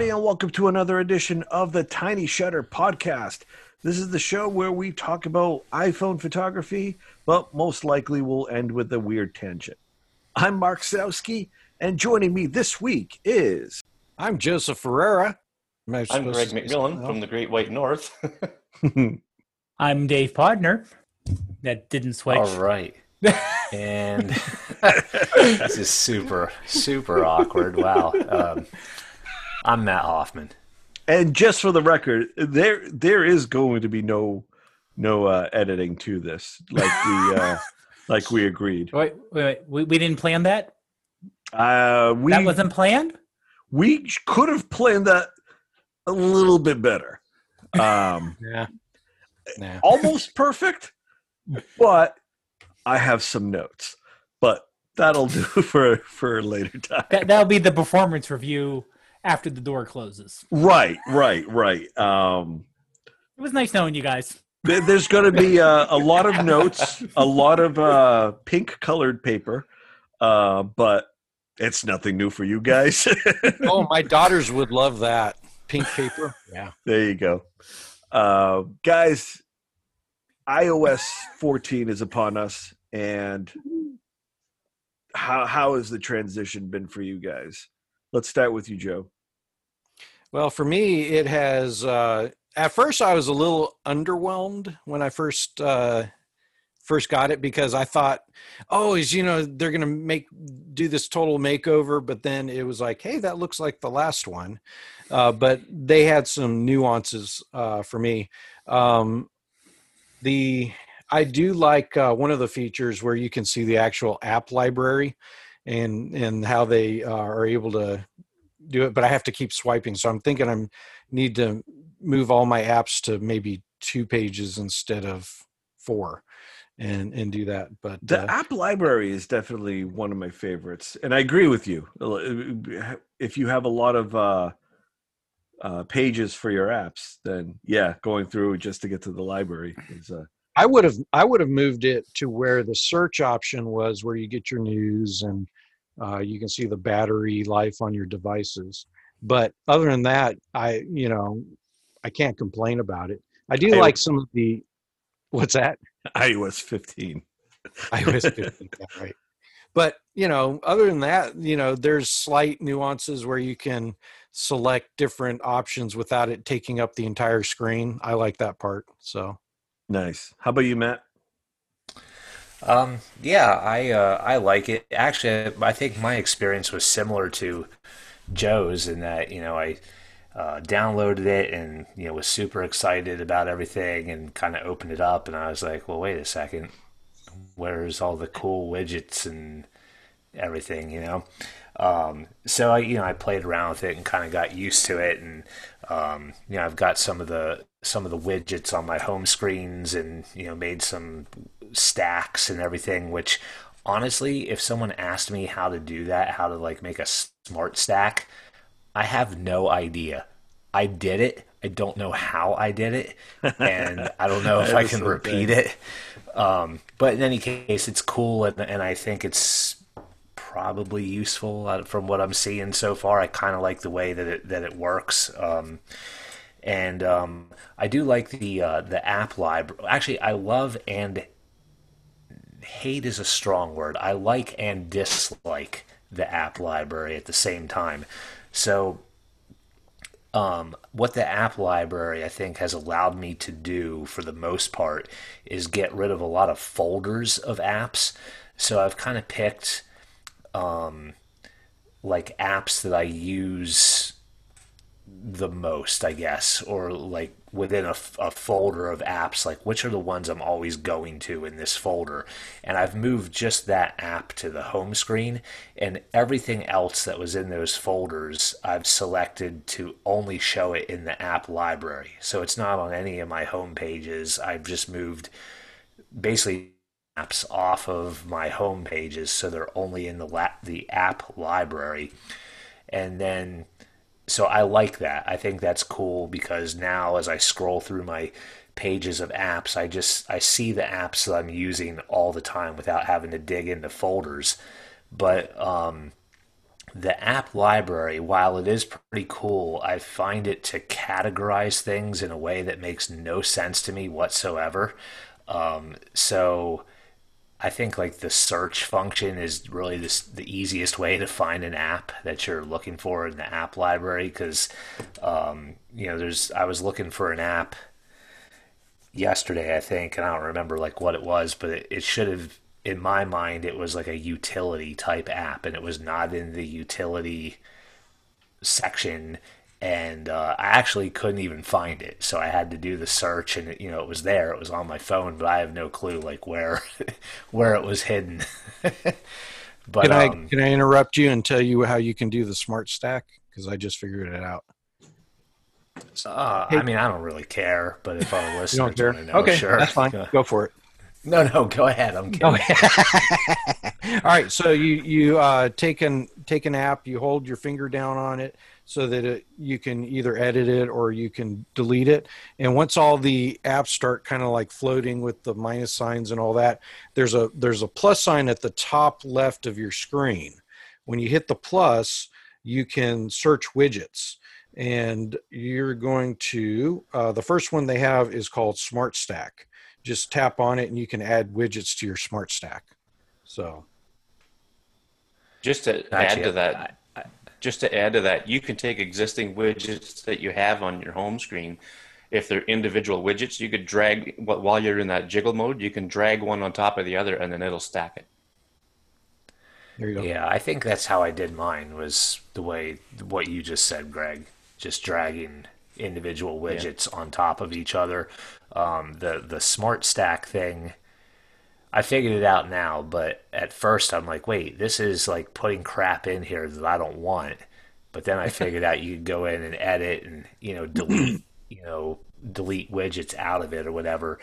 everybody, and welcome to another edition of the Tiny Shutter Podcast. This is the show where we talk about iPhone photography, but most likely we'll end with a weird tangent. I'm Mark Sowski, and joining me this week is. I'm Joseph Ferreira. I'm Greg McMillan from the Great White North. I'm Dave Podner. That didn't switch. All right. and this is super, super awkward. Wow. Um, I'm Matt Hoffman. And just for the record, there there is going to be no no uh, editing to this, like we uh, like we agreed. Wait, wait, wait. We, we didn't plan that. Uh, we that wasn't planned. We could have planned that a little bit better. Um, yeah. yeah. Almost perfect, but I have some notes. But that'll do for for a later time. That, that'll be the performance review after the door closes. Right, right, right. Um, it was nice knowing you guys. There's going to be uh, a lot of notes, a lot of uh, pink colored paper, uh, but it's nothing new for you guys. oh, my daughters would love that pink paper. Yeah, there you go, uh, guys. iOS 14 is upon us, and how how has the transition been for you guys? Let's start with you, Joe. Well, for me, it has. Uh, at first, I was a little underwhelmed when I first uh, first got it because I thought, oh, is you know they're gonna make do this total makeover, but then it was like, hey, that looks like the last one. Uh, but they had some nuances uh, for me. Um, the I do like uh, one of the features where you can see the actual app library and and how they uh, are able to do it but i have to keep swiping. So i'm thinking i'm need to move all my apps to maybe two pages instead of four and and do that but the uh, app library is definitely one of my favorites and i agree with you. If you have a lot of uh, uh, pages for your apps then yeah going through just to get to the library is uh, I would have I would have moved it to where the search option was, where you get your news and uh, you can see the battery life on your devices. But other than that, I you know I can't complain about it. I do I, like some of the what's that iOS 15. iOS 15, right. But you know, other than that, you know, there's slight nuances where you can select different options without it taking up the entire screen. I like that part. So Nice. How about you, Matt? Um, yeah, I uh, I like it. Actually, I think my experience was similar to Joe's in that you know I uh, downloaded it and you know was super excited about everything and kind of opened it up and I was like, well, wait a second, where's all the cool widgets and everything, you know? Um, so I you know I played around with it and kind of got used to it and um, you know I've got some of the some of the widgets on my home screens and you know made some stacks and everything which honestly if someone asked me how to do that how to like make a smart stack i have no idea. I did it. I don't know how i did it and i don't know if i can repeat it. Um, but in any case it's cool and, and i think it's probably useful uh, from what i'm seeing so far. I kind of like the way that it that it works. Um, and um, I do like the uh, the app library. Actually, I love and hate is a strong word. I like and dislike the app library at the same time. So, um, what the app library I think has allowed me to do for the most part is get rid of a lot of folders of apps. So I've kind of picked um, like apps that I use the most, I guess, or like within a, a, folder of apps, like which are the ones I'm always going to in this folder. And I've moved just that app to the home screen, and everything else that was in those folders, I've selected to only show it in the app library. So it's not on any of my home pages. I've just moved basically apps off of my home pages so they're only in the la- the app library. And then so I like that. I think that's cool because now as I scroll through my pages of apps, I just I see the apps that I'm using all the time without having to dig into folders. But um, the app library, while it is pretty cool, I find it to categorize things in a way that makes no sense to me whatsoever. Um, so I think like the search function is really this, the easiest way to find an app that you're looking for in the app library because um, you know there's I was looking for an app yesterday I think and I don't remember like what it was but it, it should have in my mind it was like a utility type app and it was not in the utility section and uh, I actually couldn't even find it. So I had to do the search, and it, you know it was there. It was on my phone, but I have no clue like where where it was hidden. but can I um, can I interrupt you and tell you how you can do the smart stack because I just figured it out. Uh, hey. I mean, I don't really care, but if our listeners want to know, okay, sure, that's fine. Go for it. No, no, go ahead. I'm kidding. All right, so you you uh, take an take an app, you hold your finger down on it so that it, you can either edit it or you can delete it. And once all the apps start kind of like floating with the minus signs and all that, there's a there's a plus sign at the top left of your screen. When you hit the plus, you can search widgets and you're going to uh, the first one they have is called smart stack just tap on it and you can add widgets to your smart stack. So just to add to that, just to add to that, you can take existing widgets that you have on your home screen. If they're individual widgets, you could drag while you're in that jiggle mode. You can drag one on top of the other, and then it'll stack it. There you go. Yeah, I think that's how I did mine. Was the way what you just said, Greg. Just dragging individual widgets yeah. on top of each other. Um, the the smart stack thing, I figured it out now, but at first I'm like, wait, this is like putting crap in here that I don't want. But then I figured out you could go in and edit and you know delete you know delete widgets out of it or whatever.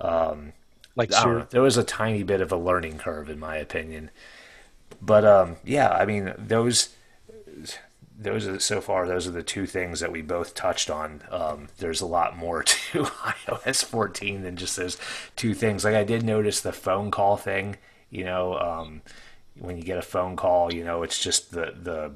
Um, like sure. there was a tiny bit of a learning curve in my opinion. But um, yeah, I mean those those are so far those are the two things that we both touched on. Um, there's a lot more to ios 14 than just those two things. Like i did notice the phone call thing you know um, when you get a phone call you know it's just the the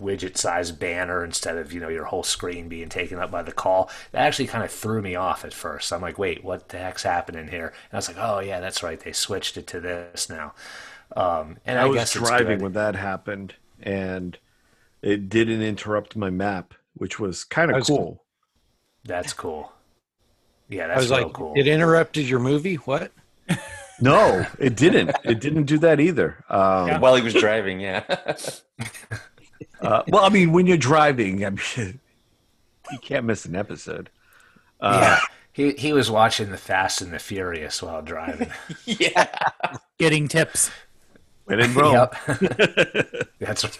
widget size banner instead of you know your whole screen being taken up by the call. That actually kind of threw me off at first. I'm like wait what the heck's happening here? And i was like oh yeah that's right. They switched it to this now. Um, and i, I was driving when that happened and it didn't interrupt my map, which was kind of cool. cool. That's cool. Yeah, that's I was like, cool. It interrupted your movie. What? No, it didn't. It didn't do that either. Um, yeah. While he was driving, yeah. uh, well, I mean, when you're driving, I mean, you can't miss an episode. Uh, yeah, he he was watching the Fast and the Furious while driving. yeah, getting tips. When in Rome. Yep. That's.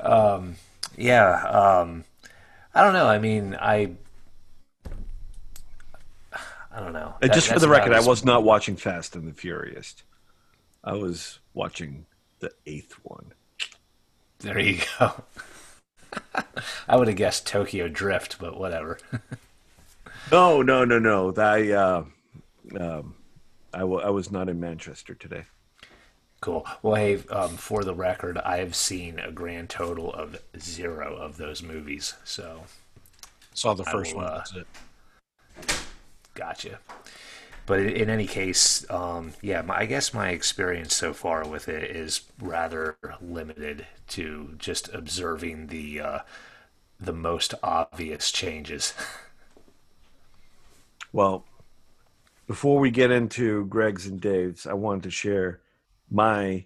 Um, yeah. Um, I don't know. I mean, I. I don't know. That, just for the record, I was, I was not watching Fast and the Furious. I was watching the eighth one. There you go. I would have guessed Tokyo Drift, but whatever. no, no, no, no. I, uh, um, I, w- I was not in Manchester today. Cool. Well, hey, um, for the record, I have seen a grand total of zero of those movies. So saw the first will, one. Uh, gotcha. But in, in any case, um, yeah, my, I guess my experience so far with it is rather limited to just observing the uh, the most obvious changes. well, before we get into Greg's and Dave's, I wanted to share my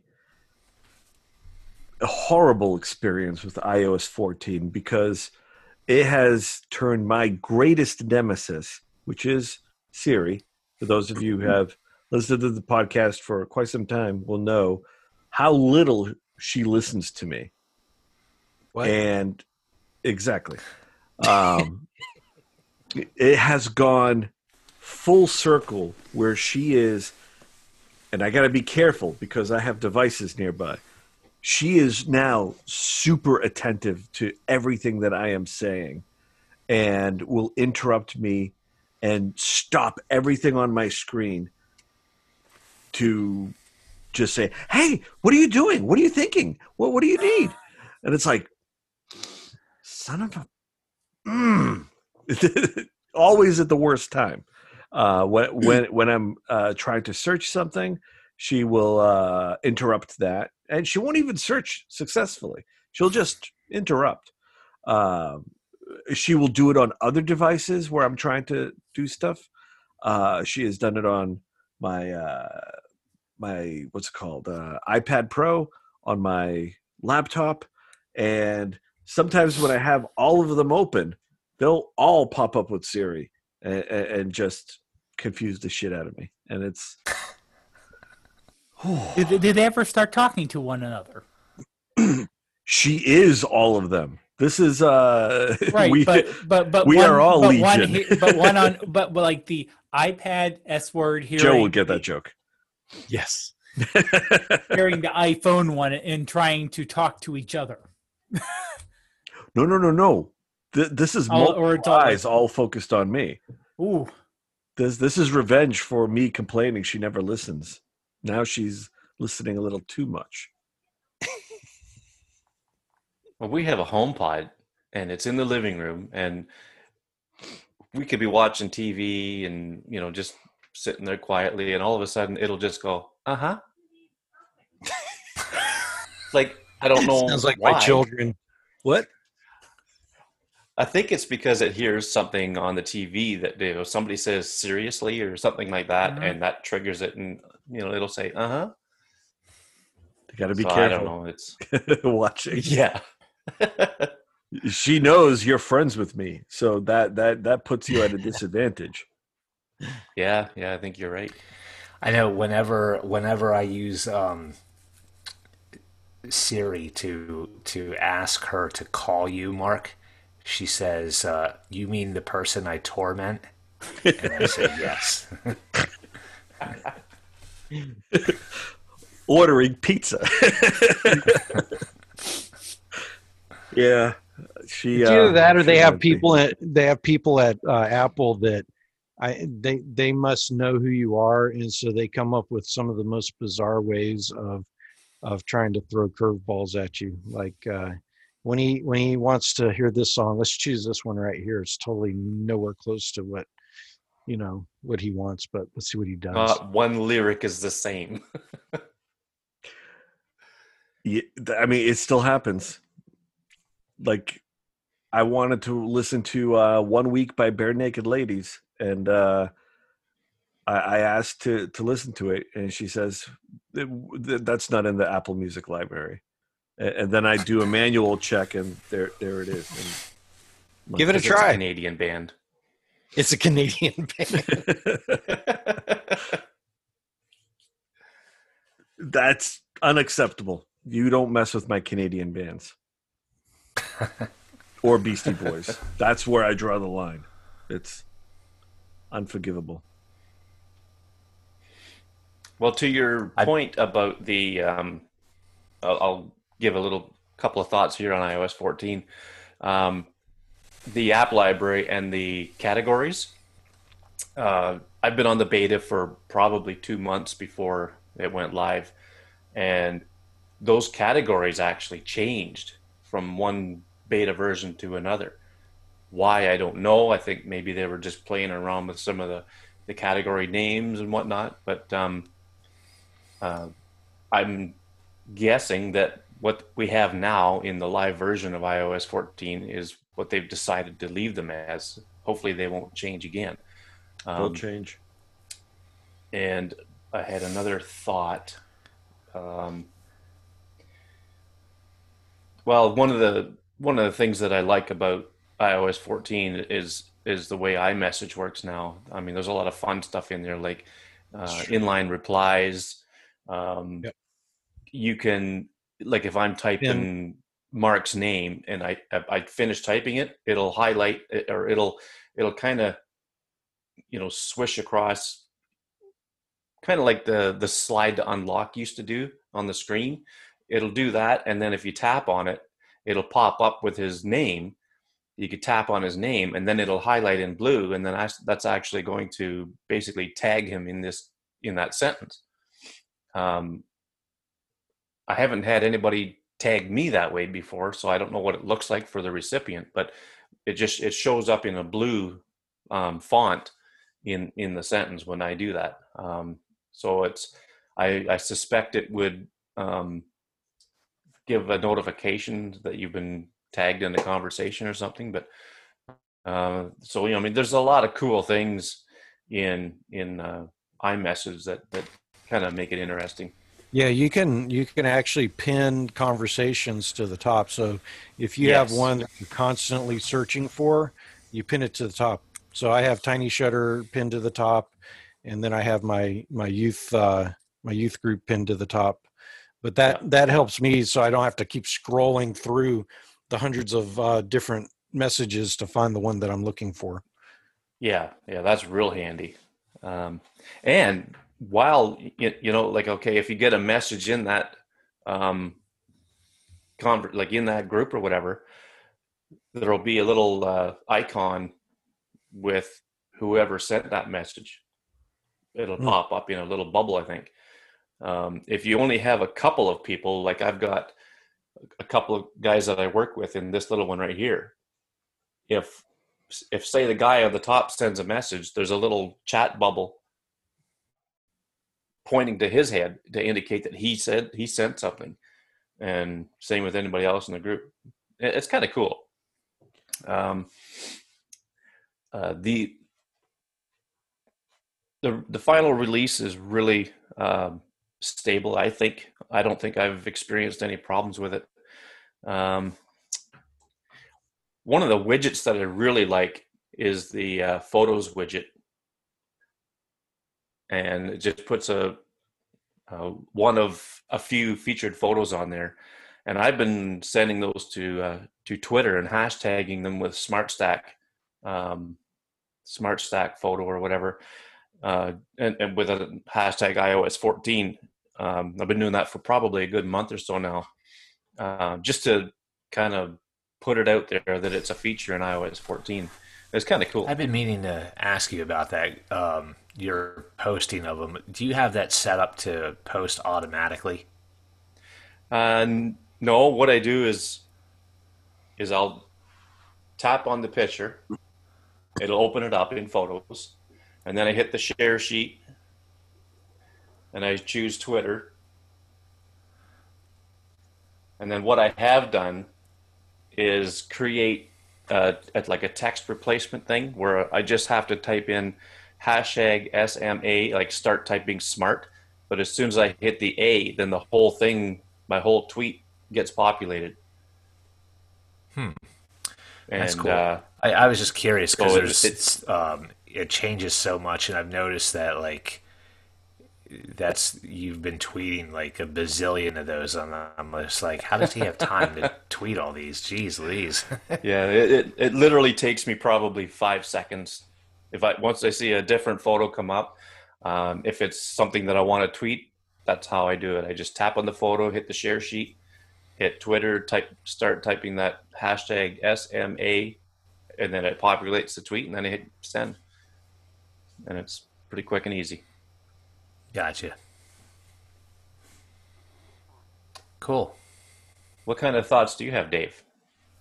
horrible experience with iOS 14 because it has turned my greatest nemesis, which is Siri. For those of you who have listened to the podcast for quite some time, will know how little she listens to me. What? And exactly. Um, it has gone full circle where she is and I got to be careful because I have devices nearby. She is now super attentive to everything that I am saying and will interrupt me and stop everything on my screen to just say, "Hey, what are you doing? What are you thinking? What What do you need?" And it's like, son of a, mm. always at the worst time. Uh, when when when I'm uh, trying to search something, she will uh, interrupt that, and she won't even search successfully. She'll just interrupt. Um, she will do it on other devices where I'm trying to do stuff. Uh, she has done it on my uh, my what's it called uh, iPad Pro on my laptop, and sometimes when I have all of them open, they'll all pop up with Siri and, and just confuse the shit out of me. And it's did, did they ever start talking to one another? she is all of them. This is uh right, we, but but but we one, are all but legion. One, but one on but, but like the iPad S word here. Joe will get that joke. Yes. hearing the iPhone one and trying to talk to each other. no, no, no, no. Th- this is All- multiple or it's all like- eyes all focused on me. Ooh, This this is revenge for me complaining she never listens. Now she's listening a little too much. Well, we have a HomePod and it's in the living room and we could be watching TV and, you know, just sitting there quietly and all of a sudden it'll just go, uh-huh. like, I don't know. Sounds like why. my children. What? I think it's because it hears something on the TV that you know somebody says seriously or something like that, Mhm. and that triggers it, and you know it'll say uh huh. You got to be so I don't careful know. It's watching. yeah. She knows you're friends with me, so that that that puts you at a disadvantage. yeah, yeah. I think you're right. I know whenever whenever I use um, Siri to to ask her to call you, Mark, she says, uh, "You mean the person I torment?" And I say, "Yes." Ordering pizza. yeah, she. It's either uh, that or they have might be. people at they have people at uh, Apple that I they they must know who you are, and so they come up with some of the most bizarre ways of of trying to throw curveballs at you. Like uh, when he when he wants to hear this song, let's choose this one right here. It's totally nowhere close to what you know what he wants, but let's see what he does. Not one lyric is the same. Yeah, I mean, it still happens. Like, I wanted to listen to uh, "One Week" by Barenaked Ladies, and uh, I, I asked to to listen to it, and she says "Th- th- that's not in the Apple Music library. A- And then I do a manual check, and there there it is. And Give it a It's a try. Canadian band. It's a Canadian band. That's unacceptable. You don't mess with my Canadian bands or Beastie Boys. That's where I draw the line. It's unforgivable. Well, to your I- point about the, um, I'll, I'll give a little couple of thoughts here on iOS 14. Um, the app library and the categories. Uh, I've been on the beta for probably two months before it went live, and those categories actually changed from one beta version to another. Why I don't know. I think maybe they were just playing around with some of the, the category names and whatnot. But um, uh, I'm guessing that what we have now in the live version of iOS 14 is what they've decided to leave them as. Hopefully, they won't change again. Um, change. and I had another thought. Um, well, one of the one of the things that I like about iOS 14 is is the way iMessage works now. I mean, there's a lot of fun stuff in there, like uh, inline replies. Um, Yep. You can, like, if I'm typing Mark's name and I I finish typing it, it'll highlight it, or it'll it'll kind of you know swish across kind of like the the slide to unlock used to do on the screen. It'll do that and then if you tap on it it'll pop up with his name. You could tap on his name and then it'll highlight in blue and then I, that's actually going to basically tag him in this in that sentence. Um, I haven't had anybody tag me that way before, so I don't know what it looks like for the recipient, but it just it shows up in a blue um, font in in the sentence when I do that. Um, so it's I, I suspect it would um, give a notification that you've been tagged in a conversation or something. But uh, so you know, I mean, there's a lot of cool things in in uh, iMessage that that kind of make it interesting. Yeah, you can you can actually pin conversations to the top. So if you yes. have one that you're constantly searching for, you pin it to the top. So I have Tiny Shutter pinned to the top, and then I have my my youth uh, my youth group pinned to the top. But that yeah. that helps me, so I don't have to keep scrolling through the hundreds of uh, different messages to find the one that I'm looking for. Yeah, yeah, that's real handy. Um, and while you, you know, like okay, if you get a message in that um, convert, like in that group or whatever, there'll be a little uh, icon with whoever sent that message. It'll mm. pop up in a little bubble, I think. Um, if you only have a couple of people, like I've got a couple of guys that I work with in this little one right here, if if say the guy on the top sends a message, there's a little chat bubble pointing to his head to indicate that he said he sent something, and same with anybody else in the group. It's kind of cool. Um, uh, the the the final release is really um, stable. I think I don't think I've experienced any problems with it. Um, one of the widgets that I really like is the uh, photos widget, and it just puts a, a, one of a few featured photos on there. And I've been sending those to uh, to Twitter and hashtagging them with SmartStack um, SmartStack photo or whatever, uh, and, and, with a hashtag iOS 14. Um, I've been doing that for probably a good month or so now, uh, just to kind of put it out there that it's a feature in iOS 14. It's kind of cool. I've been meaning to ask you about that. Um, your posting of them. Do you have that set up to post automatically? Uh, no. What I do is is I'll tap on the picture it'll open it up in photos. And then I hit the share sheet and I choose Twitter. And then what I have done is create uh, like a text replacement thing where I just have to type in hashtag SMA, like start typing smart. But as soon as I hit the A, then the whole thing, my whole tweet gets populated. Hmm. And, That's cool. Uh, I, I, was just curious because so it's, it's um, it changes so much, and I've noticed that like that's you've been tweeting like a bazillion of those. And I'm just like, how does he have time to tweet all these? Jeez, Louise. yeah, it, it, it literally takes me probably five seconds. If I once I see a different photo come up, um, if it's something that I want to tweet, that's how I do it. I just tap on the photo, hit the share sheet, hit Twitter, type start typing that hashtag SMA, and then it populates the tweet, and then I hit send, and it's pretty quick and easy. Gotcha. Cool. What kind of thoughts do you have, Dave?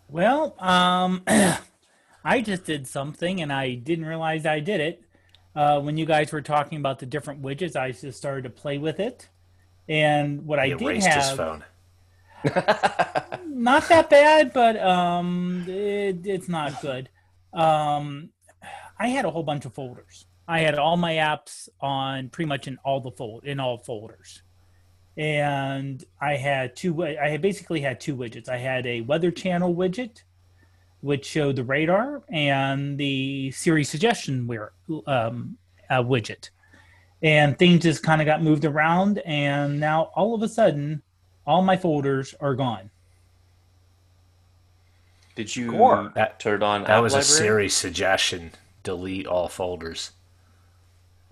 Well, um, I just did something and I didn't realize I did it. Uh, when you guys were talking about the different widgets, I just started to play with it. And what he I did have, his phone. not that bad, but um, it, it's not good. Um, I had a whole bunch of folders. I had all my apps on pretty much in all the fold in all folders, and I had two. I had basically had two widgets. I had a Weather Channel widget, which showed the radar, and the Siri suggestion where um, widget, and things just kind of got moved around, and now all of a sudden all my folders are gone. Did you Score. that turn on? That was library? a Siri suggestion. Delete all folders.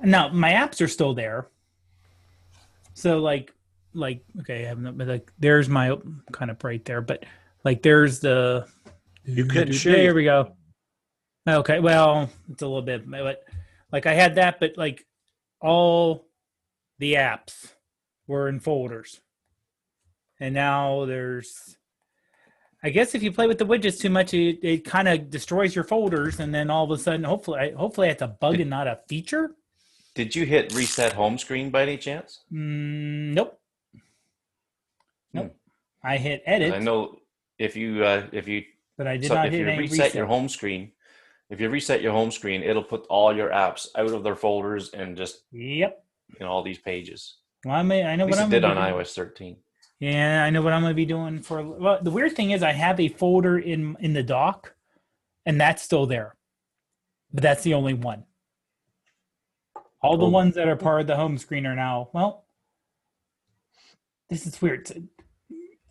Now my apps are still there. So like, like okay, I have no, like there's my kind of right there, but like there's the. You could There we go. Okay, well, it's a little bit, but like I had that, but like all the apps were in folders. and now there's. I guess if you play with the widgets too much, it, it kind of destroys your folders, and then all of a sudden, hopefully, hopefully, it's a bug and not a feature. Did you hit reset home screen by any chance? Mm, nope. Nope. Hmm. I hit edit. I know if you uh, if you but I did so not if hit you reset, reset your home screen, if you reset your home screen, it'll put all your apps out of their folders and just yep, in all these pages. Well, I may I know At what I'm did on doing. iOS 13. Yeah, I know what I'm gonna be doing for. Well, the weird thing is, I have a folder in in the dock, and that's still there, but that's the only one. All the oh. ones that are part of the home screen are now well. This is weird.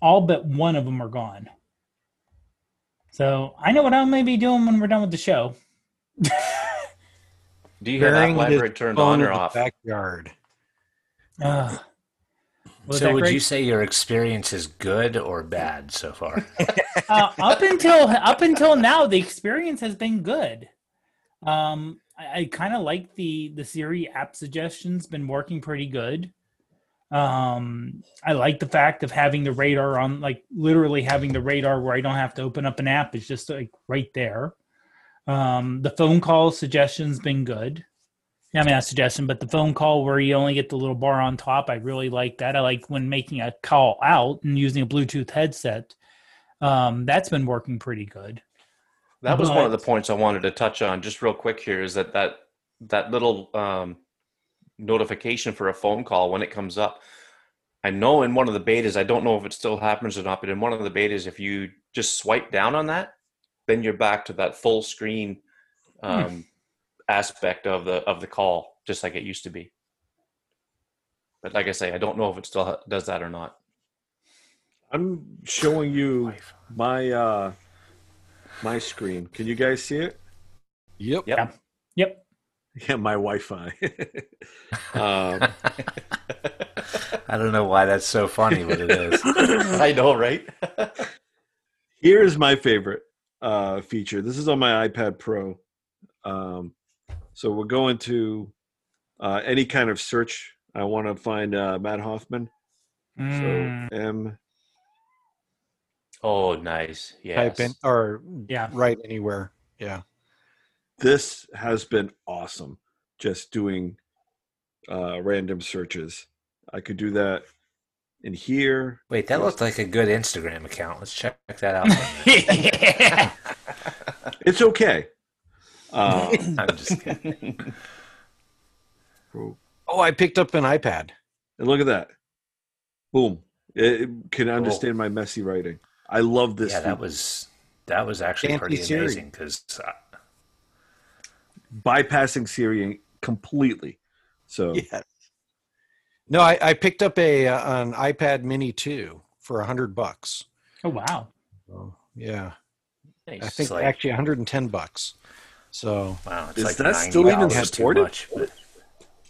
All but one of them are gone. So I know what I'm going to be doing when we're done with the show. Do you have that library turned on or off? Backyard. Uh, so would great? you say your experience is good or bad so far? uh, up until up until now, the experience has been good. Um, I, I kind of like the the Siri app suggestions. Been working pretty good. Um, I like the fact of having the radar on, like literally having the radar where I don't have to open up an app. It's just like right there. Um, the phone call suggestion's been good. I mean, not suggestion, but the phone call where you only get the little bar on top. I really like that. I like when making a call out and using a Bluetooth headset. Um, that's been working pretty good. That was but, one of the points I wanted to touch on just real quick here is that that that little um, notification for a phone call when it comes up. I know in one of the betas, I don't know if it still happens or not, but in one of the betas, if you just swipe down on that, then you're back to that full screen hmm. um, hmm. aspect of the of the call, just like it used to be. But like I say, I don't know if it still does that or not. I'm showing you my uh my screen. Can you guys see it? Yep. Yep. Yep. Yeah, my Wi-Fi. um, I don't know why that's so funny, but it is. I know, right? Here's my favorite uh, feature. This is on my iPad Pro. Um, so we're going to uh, any kind of search. I want to find uh, Matt Hoffman. Mm. So M. Oh, nice. Yeah. Type in or yeah, right anywhere. Yeah this has been awesome. Just doing uh, random searches. I could do that in here. Wait, that looked like a good Instagram account. Let's check that out. it's okay. Uh, I'm just kidding. Oh, I picked up an iPad. And look at that. Boom. It, it can understand oh. my messy writing. I love this. Yeah, that was that was actually pretty amazing because bypassing Siri completely. So yeah. No, I, I picked up a uh, an iPad Mini two for a hundred bucks. Oh wow! Oh, yeah, nice. I think like, actually 110 bucks. So wow, is like that still even supported? Much, but...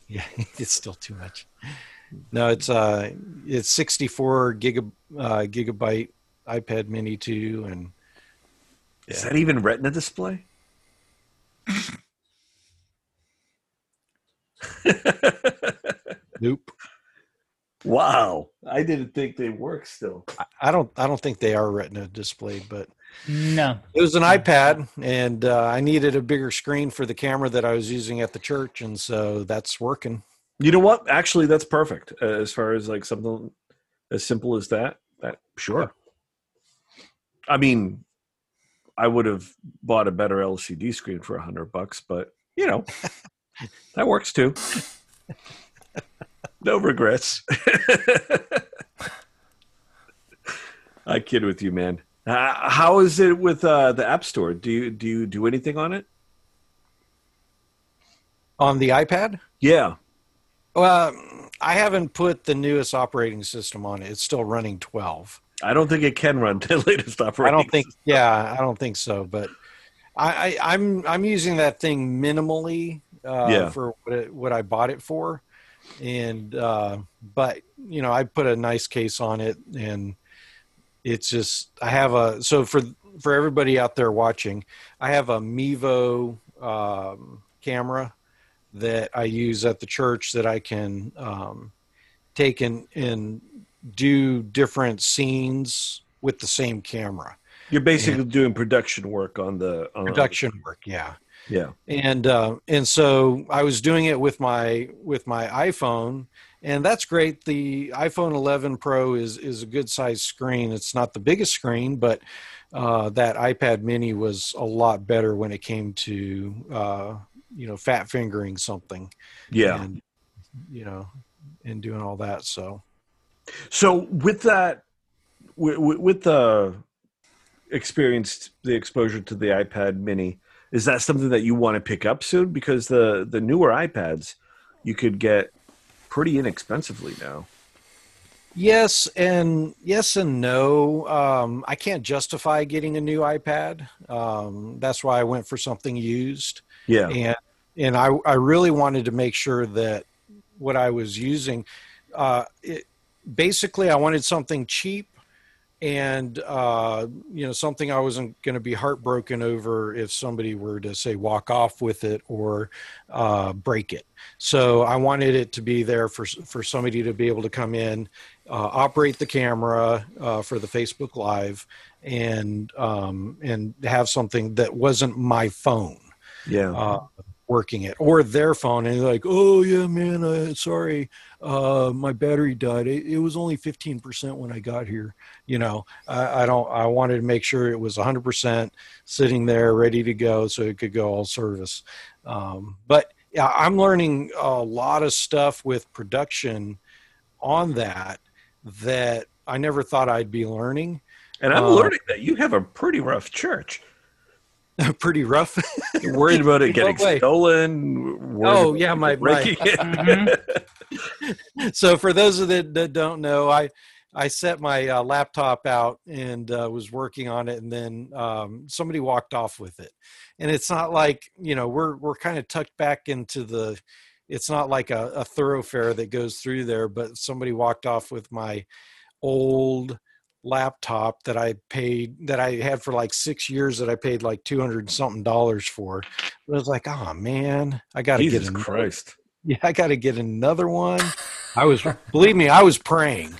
Yeah, it's still too much. No, it's uh, it's 64 giga, uh, gigabyte iPad Mini two, and yeah. is that even Retina display? nope. Wow, I didn't think they work still. I don't. I don't think they are Retina displayed, but no, it was an iPad, and uh, I needed a bigger screen for the camera that I was using at the church, and so that's working. You know what? Actually, that's perfect uh, as far as like something as simple as that. That sure. I mean, I would have bought a better LCD screen for a hundred bucks, but you know, that works too. no regrets. I kid with you, man. Uh, how is it with uh, the App Store? Do you do you do anything on it? On the iPad? Yeah. Well, I haven't put the newest operating system on it. It's still running 12. I don't think it can run the latest operating. I don't think. System. Yeah, I don't think so. But I, I, I'm I'm using that thing minimally uh, yeah. for what, it, what I bought it for. And, uh, but, you know, I put a nice case on it and it's just, I have a, so for, for everybody out there watching, I have a Mevo um, camera that I use at the church that I can um, take and, and do different scenes with the same camera. You're basically doing production work on the on Production work, yeah. Yeah. and uh, and so I was doing it with my with my iPhone, and that's great. The iPhone 11 Pro is is a good size screen. It's not the biggest screen, but uh, that iPad Mini was a lot better when it came to uh, you know fat fingering something. Yeah. and, you know, and doing all that. So So with that, with, with the experienced the exposure to the iPad Mini, is that something that you want to pick up soon? Because the the newer iPads you could get pretty inexpensively now. Yes and yes and no. Um, I can't justify getting a new iPad. Um, that's why I went for something used. Yeah. and and I I really wanted to make sure that what I was using, uh, it, basically I wanted something cheap and uh, you know something I wasn't going to be heartbroken over if somebody were to say walk off with it or uh, break it. So I wanted it to be there for for somebody to be able to come in, uh, operate the camera uh, for the Facebook Live, and um, and have something that wasn't my phone Yeah. Uh, working it or their phone and like oh yeah man uh, sorry uh, my battery died. It, it was only 15% when i got here you know? I, I don't i wanted to make sure it was 100% sitting there ready to go so it could go all service. Um, but yeah i'm learning a lot of stuff with production on that that i never thought i'd be learning. And I'm uh, learning that you have a pretty rough church. pretty rough You're worried about it getting what stolen. Oh, yeah, people my- my- breaking it. Mhm. so for those of that, that don't know, I I set my uh, laptop out and uh, was working on it, and then um, somebody walked off with it. And it's not like you know we're we're kind of tucked back into the. It's not like a, a thoroughfare that goes through there, but somebody walked off with my old laptop that I paid that I had for like six years that I paid like two hundred something dollars for. I was like, oh man, I got to get another- Christ. yeah, I got to get another one. I was, believe me, I was praying.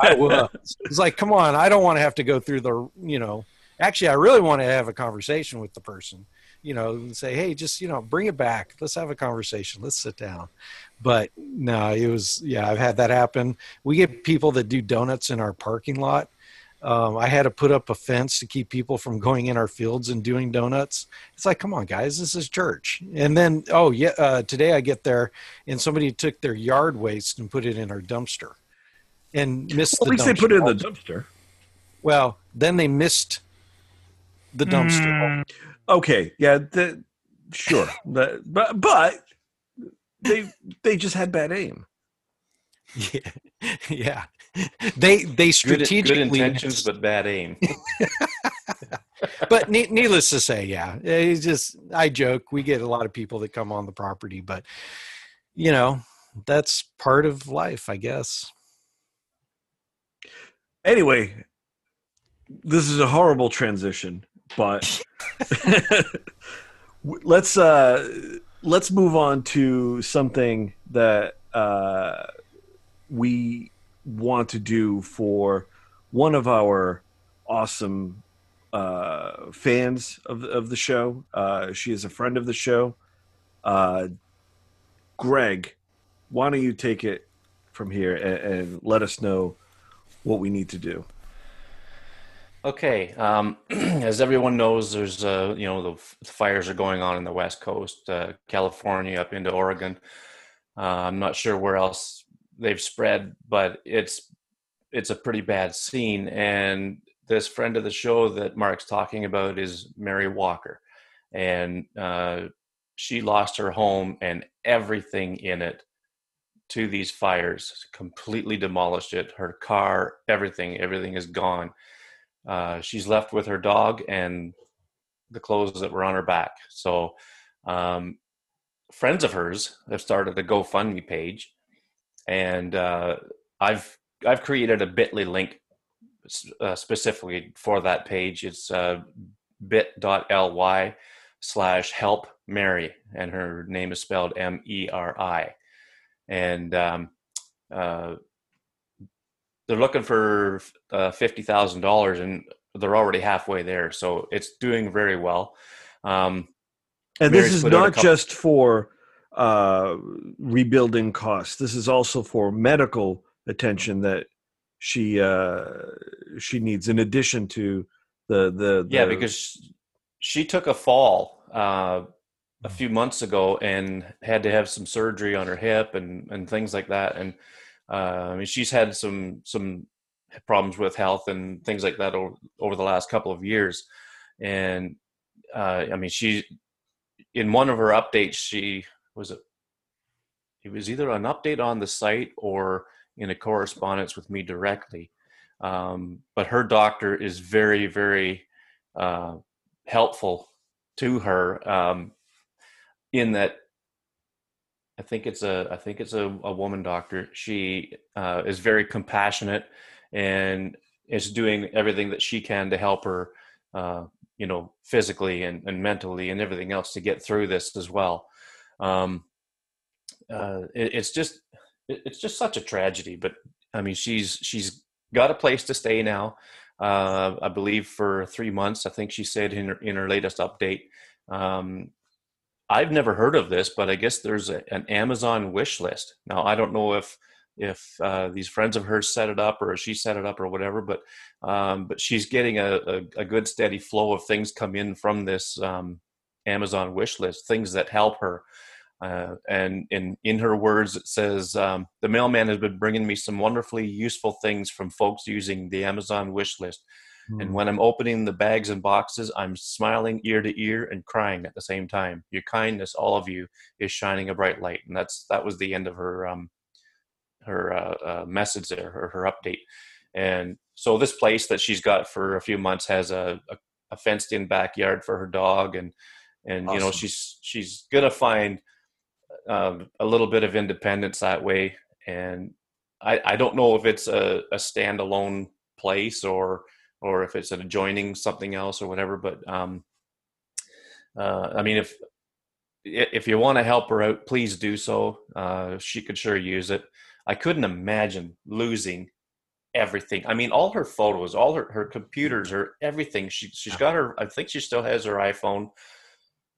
I was. It's like, come on, I don't want to have to go through the, you know, actually, I really want to have a conversation with the person, you know, and say, hey, just, you know, bring it back. Let's have a conversation. Let's sit down. But no, it was, yeah, I've had that happen. We get people that do donuts in our parking lot. Um, I had to put up a fence to keep people from going in our fields and doing donuts. It's like, come on, guys, this is church. And then, oh yeah, uh, today I get there and somebody took their yard waste and put it in our dumpster, and missed. Well, at the least they put it in the dumpster. dumpster. Well, then they missed the dumpster. Mm, Okay, yeah, the, sure, but but but they they just had bad aim. Yeah, yeah. They they strategically good intentions, but bad aim. but ne- needless to say, yeah, it's just I joke. We get a lot of people that come on the property, but you know that's part of life, I guess. Anyway, this is a horrible transition, but let's uh let's move on to something that uh we want to do for one of our awesome uh fans of of the show. Uh she is a friend of the show. Uh Greg, why don't you take it from here and, and let us know what we need to do. Okay. Um, as everyone knows, there's uh, you know the f- fires are going on in the West Coast, uh, California, up into Oregon. Uh, I'm not sure where else they've spread, but it's it's a pretty bad scene. And this friend of the show that Mark's talking about is Meri Walker, and uh, she lost her home and everything in it to these fires, completely demolished it. Her car, everything, everything is gone. Uh, she's left with her dog and the clothes that were on her back. So, um, friends of hers have started a GoFundMe page, and uh, I've I've created a Bitly link uh, specifically for that page. It's uh, bit.ly slash help Meri, and her name is spelled M E R I. And um, uh, they're looking for uh, fifty thousand dollars, and they're already halfway there. So it's doing very well. Um, and Meri's this is not couple- just for uh, rebuilding costs. This is also for medical attention that she uh, she needs in addition to the the, the yeah because she took a fall uh, a few months ago and had to have some surgery on her hip and and things like that and uh, I mean she's had some some problems with health and things like that over, over the last couple of years and uh, I mean she in one of her updates she was it it was either an update on the site or in a correspondence with me directly. Um, but her doctor is very, very uh, helpful to her um, in that I think it's a I think it's a, a woman doctor. She uh, is very compassionate and is doing everything that she can to help her, uh, you know, physically and, and mentally and everything else to get through this as well. Um, uh, it, it's just it's just such a tragedy. But I mean, she's she's got a place to stay now. Uh, I believe for three months. I think she said in her in her latest update. Um, I've never heard of this, but I guess there's a, an Amazon wish list. Now I don't know if if uh, these friends of hers set it up or she set it up or whatever, but um, but she's getting a, a, a, good steady flow of things come in from this um, Amazon wish list, things that help her. Uh, and in, in her words, it says, um, The mailman has been bringing me some wonderfully useful things from folks using the Amazon wish list. Mm. And when I'm opening the bags and boxes, I'm smiling ear to ear and crying at the same time. Your kindness, all of you, is shining a bright light. And that's that was the end of her um, her uh, uh, message there, or her update. And so this place that she's got for a few months has a, a, a fenced-in backyard for her dog, and and awesome. you know she's she's gonna find um, a little bit of independence that way. And I, I don't know if it's a, a standalone place or or if it's an adjoining something else or whatever. But um, uh, I mean, if if you want to help her out, please do so. Uh, she could sure use it. I couldn't imagine losing everything. I mean, all her photos, all her, her computers, her everything. She she's got her. I think she still has her iPhone,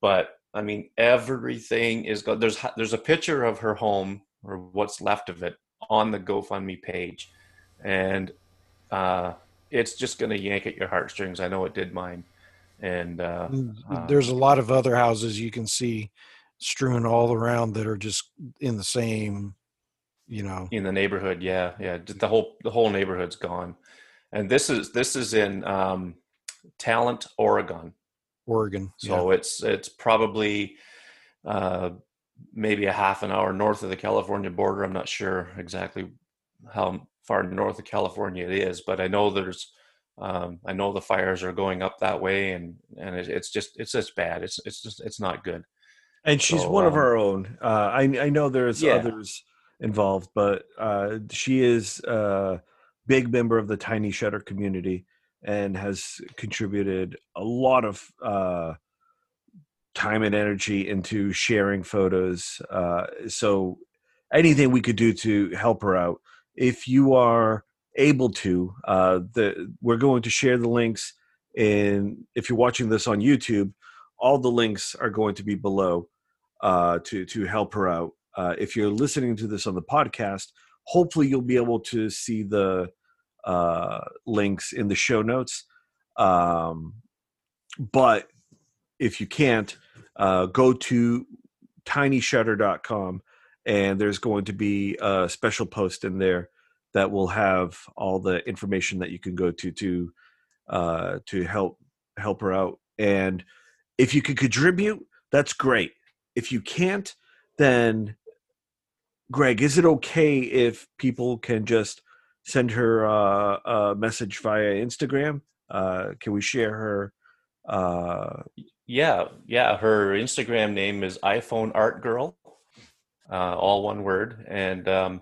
but I mean, everything is good. There's there's a picture of her home or what's left of it on the GoFundMe page, and uh, it's just going to yank at your heartstrings. I know it did mine. And uh, uh, there's a lot of other houses you can see strewn all around that are just in the same, you know, in the neighborhood. Yeah, yeah. The whole the whole neighborhood's gone, and this is this is in um, Talent, Oregon. Oregon. So yeah. it's it's probably uh, maybe a half an hour north of the California border. I'm not sure exactly how far north of California it is, but I know there's um, I know the fires are going up that way, and and it, it's just it's just bad. It's it's just it's not good. And she's so, one um, of our own. Uh, I I know there's yeah. others involved, but uh, she is a big member of the Tiny Shutter community and has contributed a lot of uh, time and energy into sharing photos. Uh, so anything we could do to help her out, if you are able to, uh, the we're going to share the links. And if you're watching this on YouTube, all the links are going to be below uh, to to help her out. Uh, if you're listening to this on the podcast, hopefully you'll be able to see the uh, links in the show notes. Um, but if you can't, uh, go to tinyshutter.com and there's going to be a special post in there that will have all the information that you can go to to uh, to help help her out. And if you can contribute, that's great. If you can't, then Greg, is it okay if people can just send her uh, a message via Instagram? Uh, can we share her? Uh... Yeah, yeah. Her Instagram name is iPhone Art Girl, uh, all one word, and um,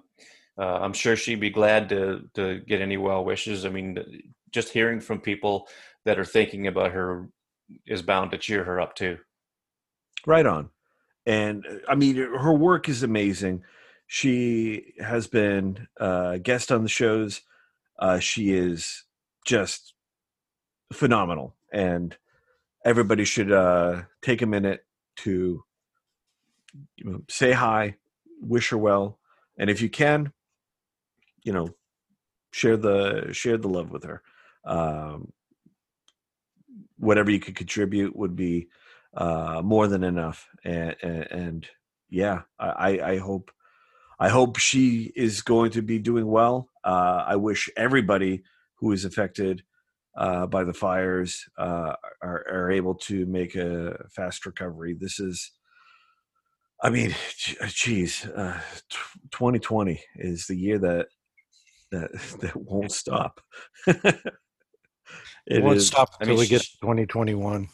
uh, I'm sure she'd be glad to to get any well wishes. I mean, just hearing from people that are thinking about her is bound to cheer her up too. Right on. And I mean, her work is amazing. She has been a guest on the shows Uh, she is just phenomenal, and everybody should uh, take a minute to say hi, wish her well, and if you can, you know, share the share the love with her. Um, whatever you could contribute would be uh, more than enough, and, and, and yeah, I, I hope I hope she is going to be doing well. Uh, I wish everybody who is affected uh, by the fires uh, are, are, able to make a fast recovery. This is, I mean, geez, 2020 uh, is the year that that that won't stop. it won't is, stop until I mean, we get 2021.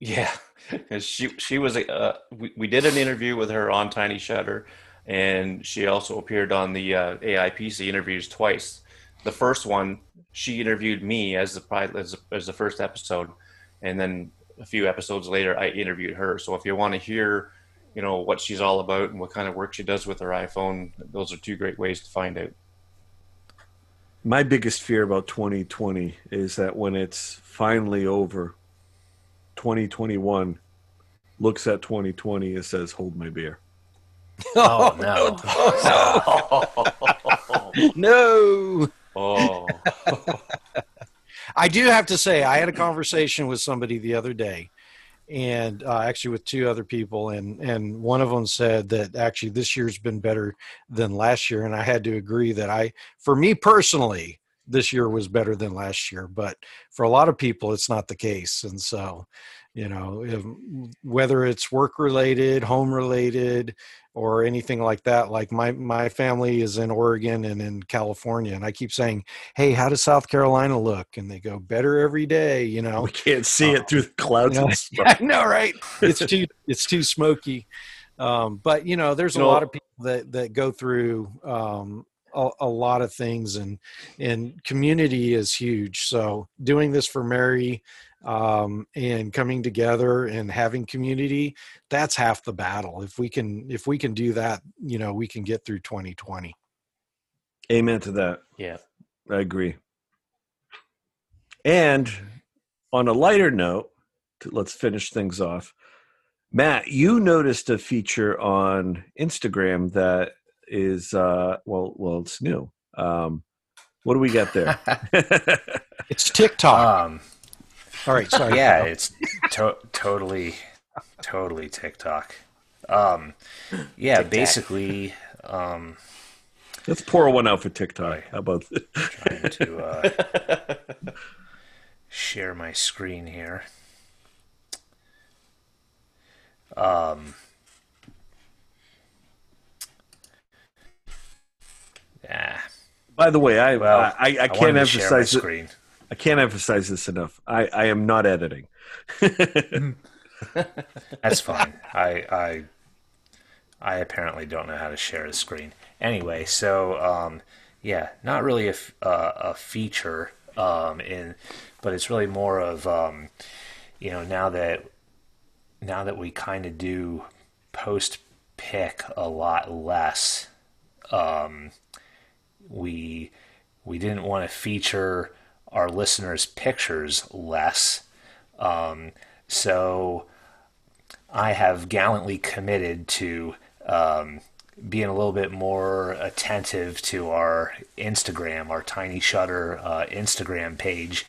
Yeah, she she was uh, we, we did an interview with her on Tiny Shutter, and she also appeared on the uh, AIPC interviews twice. The first one, she interviewed me as the as, as the first episode, and then a few episodes later, I interviewed her. So if you want to hear, you know, what she's all about and what kind of work she does with her iPhone, those are two great ways to find out. My biggest fear about 2020 is that when it's finally over, 2021 looks at 2020 and says, "Hold my beer." Oh, oh no! no! no. Oh. I do have to say, I had a conversation with somebody the other day, and uh, actually with two other people, and and one of them said that actually this year's been better than last year, and I had to agree that I, for me personally, this year was better than last year, but for a lot of people, it's not the case, and so you know if, whether it's work related home related or anything like that like my my family is in oregon and in california and i keep saying hey how does south carolina look? And they go better every day you know? we can't see uh, it through the clouds you know, yeah, know right? It's too it's too smoky. Um, but you know there's you a know, lot of people that that go through um, a, a, lot of things and and community is huge. So doing this for Meri um, and coming together and having community that's half the battle. If we can if we can do that you know we can get through 2020 amen to that. Yeah. I agree. And on a lighter note let's finish things off. Matt you noticed a feature on instagram that is uh well well it's new. Um what do we got there? It's tiktok. Um all right, sorry. Yeah, it's to- totally, totally TikTok. Um, yeah, TikTok. basically. Um, Let's pour one out for TikTok. How about that? trying to uh, share my screen here. Um, yeah. By the way, I well, I, I, I can't emphasize it. I can't emphasize this enough. I, I am not editing. That's fine. I, I I apparently don't know how to share the screen. Anyway, so um, yeah, not really a, uh, a feature um, in, but it's really more of um, you know now that now that we kind of do post pick a lot less, um, we we didn't want to feature our listeners' pictures less. Um, so I have gallantly committed to um, being a little bit more attentive to our Instagram, our Tiny Shutter uh, Instagram page.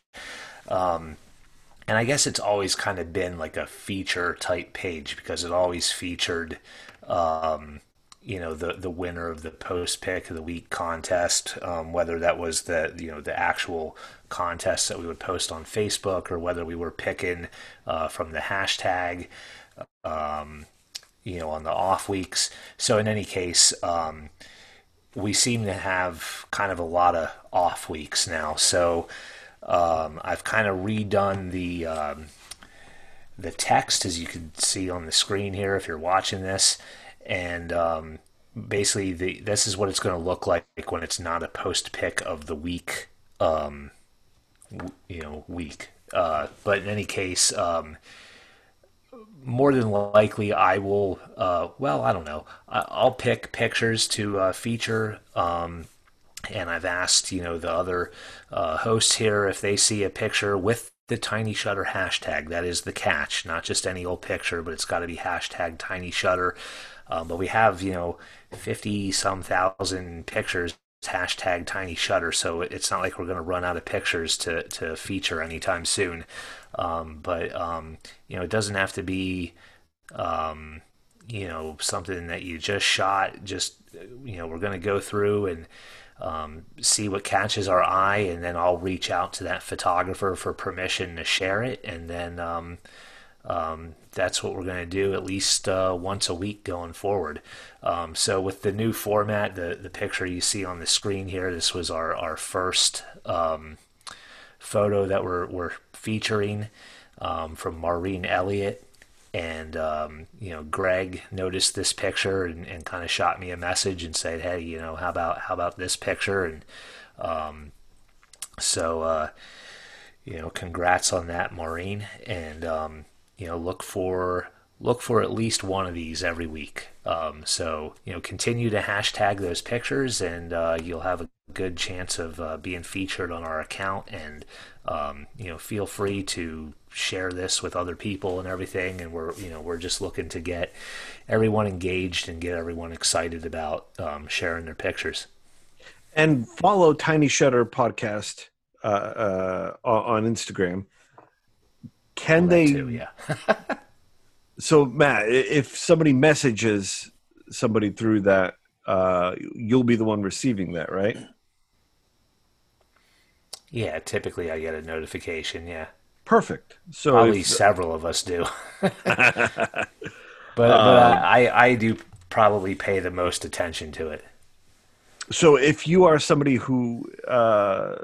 Um, and I guess it's always kind of been like a feature type page because it always featured um, you know the the winner of the post pick of the week contest, um, whether that was the you know the actual contest that we would post on Facebook or whether we were picking uh, from the hashtag, um, you know, on the off weeks. So in any case, um, we seem to have kind of a lot of off weeks now. So um, I've kind of redone the um, the text as you can see on the screen here if you're watching this and um, basically the this is what it's going to look like when it's not a post pick of the week, um, w- you know, week. Uh, but in any case, um, more than likely, I will. Uh, well, I don't know. I'll pick pictures to uh, feature um, and I've asked you know the other uh, hosts here if they see a picture with the tiny shutter hashtag. That is the catch, not just any old picture, but it's got to be hashtag tiny shutter. Um, but we have you know fifty some thousand pictures hashtag tiny shutter. So it's not like we're going to run out of pictures to, to feature anytime soon. Um, but um, you know it doesn't have to be um, you know something that you just shot just you know we're going to go through and um, see what catches our eye and then i'll reach out to that photographer for permission to share it. And then um, um, that's what we're going to do at least uh, once a week going forward. Um, so with the new format, the the picture you see on the screen here, this was our our first um, photo that we're we're featuring um, from Maureen Elliott. And um, you know, Greg noticed this picture and, and kind of shot me a message and said, "Hey, you know, how about how about this picture?" And um, so, uh, you know, congrats on that, Maureen. And um, you know look for look for at least one of these every week. Um, so you know continue to hashtag those pictures, and uh, you'll have a good chance of uh, being featured on our account. And um, you know feel free to share this with other people and everything. And we're you know we're just looking to get everyone engaged and get everyone excited about um, sharing their pictures. And follow Tiny Shutter Podcast uh, uh on Instagram can they? Too, yeah. so Matt, if somebody messages somebody through that, uh, you'll be the one receiving that, right? Yeah, typically I get a notification. Yeah. Perfect. So probably if, several of us do. but but um, I I do probably pay the most attention to it. So if you are somebody who uh,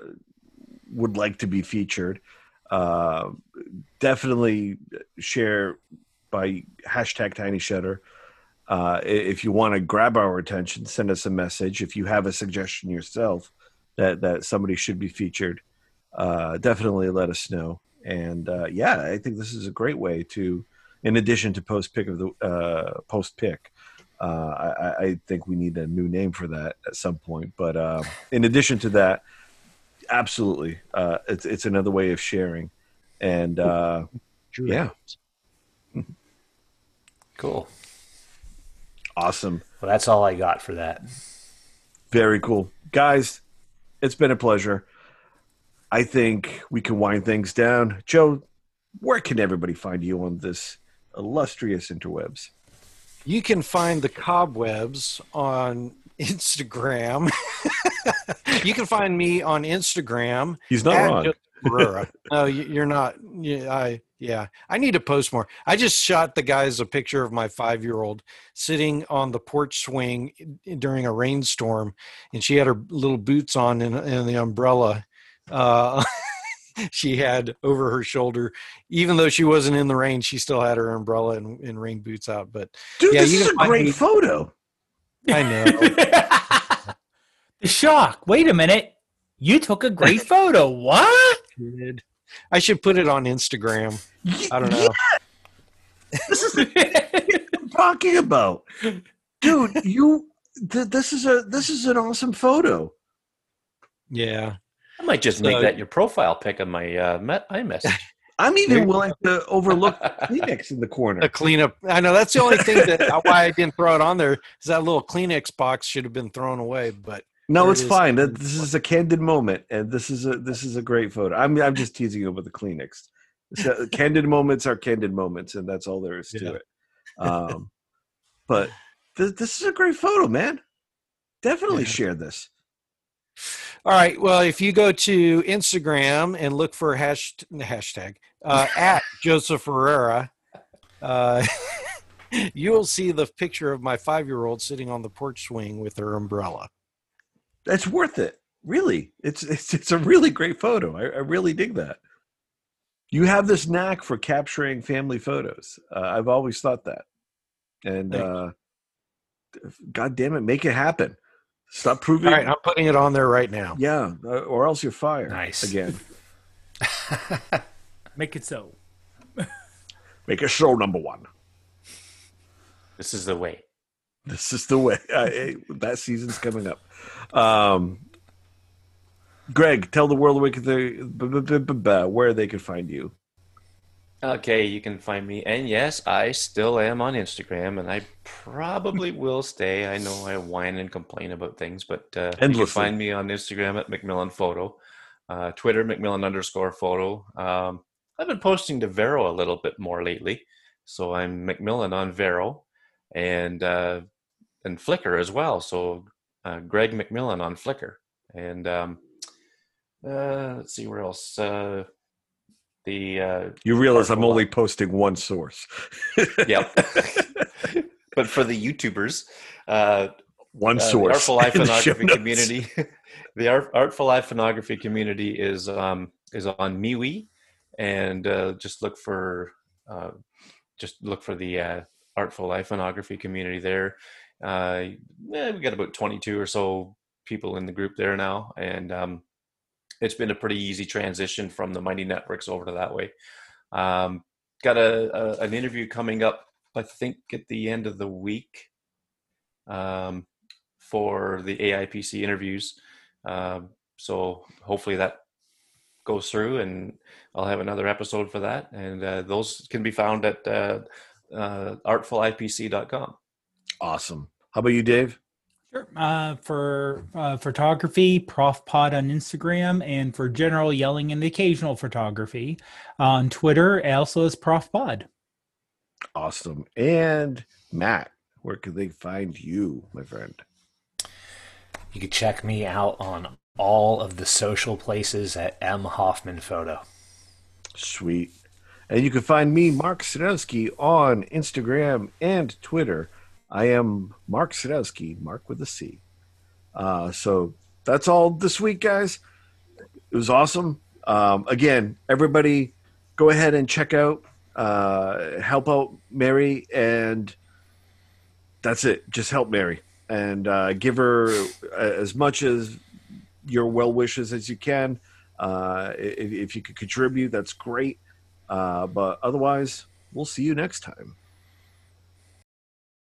would like to be featured, uh, definitely share by hashtag tiny shutter. Uh, if you want to grab our attention send us a message. If you have a suggestion yourself that that somebody should be featured uh, definitely let us know. And uh, yeah i think this is a great way to in addition to post pick of the uh, post pick uh, I, I, think we need a new name for that at some point. But uh, in addition to that absolutely it's, it's another way of sharing and uh, yeah, cool, awesome. Well, that's all I got for that. Very cool, guys. It's been a pleasure. I think we can wind things down. Joe, where can everybody find you on this illustrious interwebs? You can find the cobwebs on Instagram. you can find me on Instagram. He's not wrong. no, you're not. Yeah, I yeah. I need to post more. I just shot the guys a picture of my five year old sitting on the porch swing during a rainstorm, and she had her little boots on and, and the umbrella. Uh, she had over her shoulder, even though she wasn't in the rain, she still had her umbrella and, and rain boots out. But dude, yeah, this is a great me. photo. I know. the shock. Wait a minute. You took a great photo. What? Did. I should put it on Instagram. I don't know. Yeah. This is what I'm talking about, dude. You, th- this is a this is an awesome photo. Yeah, I might just so, make that your profile pic of my uh, met iMessage. I'm even willing to overlook Kleenex in the corner. A cleanup. I know that's the only thing that why I didn't throw it on there is that little Kleenex box should have been thrown away, but no, it's it fine. This is a candid moment, and this is a this is a great photo. I'm I'm just teasing you with the Kleenex. So, candid moments are candid moments, and that's all there is to yeah. it. Um, but th- this is a great photo, man. Definitely yeah. share this. All right. Well, if you go to Instagram and look for hash, hashtag uh, at Joseph Herrera, uh, you will see the picture of my five year old sitting on the porch swing with her umbrella that's worth it. Really, it's it's it's a really great photo. I, I really dig that. You have this knack for capturing family photos. Uh, I've always thought that, and uh, God damn it, make it happen. Stop proving. All right, I'm putting it on there right now. Yeah, uh, or else you're fired. Nice again. make it so. Make it so number one. This is the way. This is the way. that season's coming up. Um, Greg, tell the world where they can find you. Okay, you can find me, and yes, I still am on Instagram, and I probably will stay. I know I whine and complain about things, but uh, you can find me on Instagram at McMillan Photo, uh, Twitter McMillan underscore Photo. Um, I've been posting to Vero a little bit more lately, so I'm McMillan on Vero, and uh, and Flickr as well. So uh, Greg McMillan on Flickr, and um, uh, let's see where else. Uh, the uh, you realize I'm only posting one source. yep. but for the YouTubers, uh, one source. the Artful Iphonography community. the Art, Artful Iphonography community is um, is on MeWe, and uh, just look for uh, just look for the uh, Artful Iphonography community there. Uh, yeah, we got about 22 or so people in the group there now, and um, it's been a pretty easy transition from the Mighty Networks over to that way. Um, got a, a, an interview coming up, I think, at the end of the week um, for the AIPC interviews. Um, so hopefully that goes through, and I'll have another episode for that. And uh, those can be found at uh, uh, artfulipc.com. Awesome. How about you, Dave? Sure. Uh, for uh, photography, Prof Pod on Instagram, and for general yelling and occasional photography on Twitter, also as Prof Pod. Awesome. And Matt, where can they find you, my friend? You can check me out on all of the social places at M Hoffman Photo. Sweet. And you can find me, Marc Sadowski, on Instagram and Twitter I am Marc Sadowski, Marc with a C. Uh, so that's all this week, guys. It was awesome. Um, again, everybody go ahead and check out, uh, help out Meri, and that's it. Just help Meri and uh, give her as much as your well wishes as you can. Uh, if, if, you could contribute, that's great. Uh, but otherwise, we'll see you next time.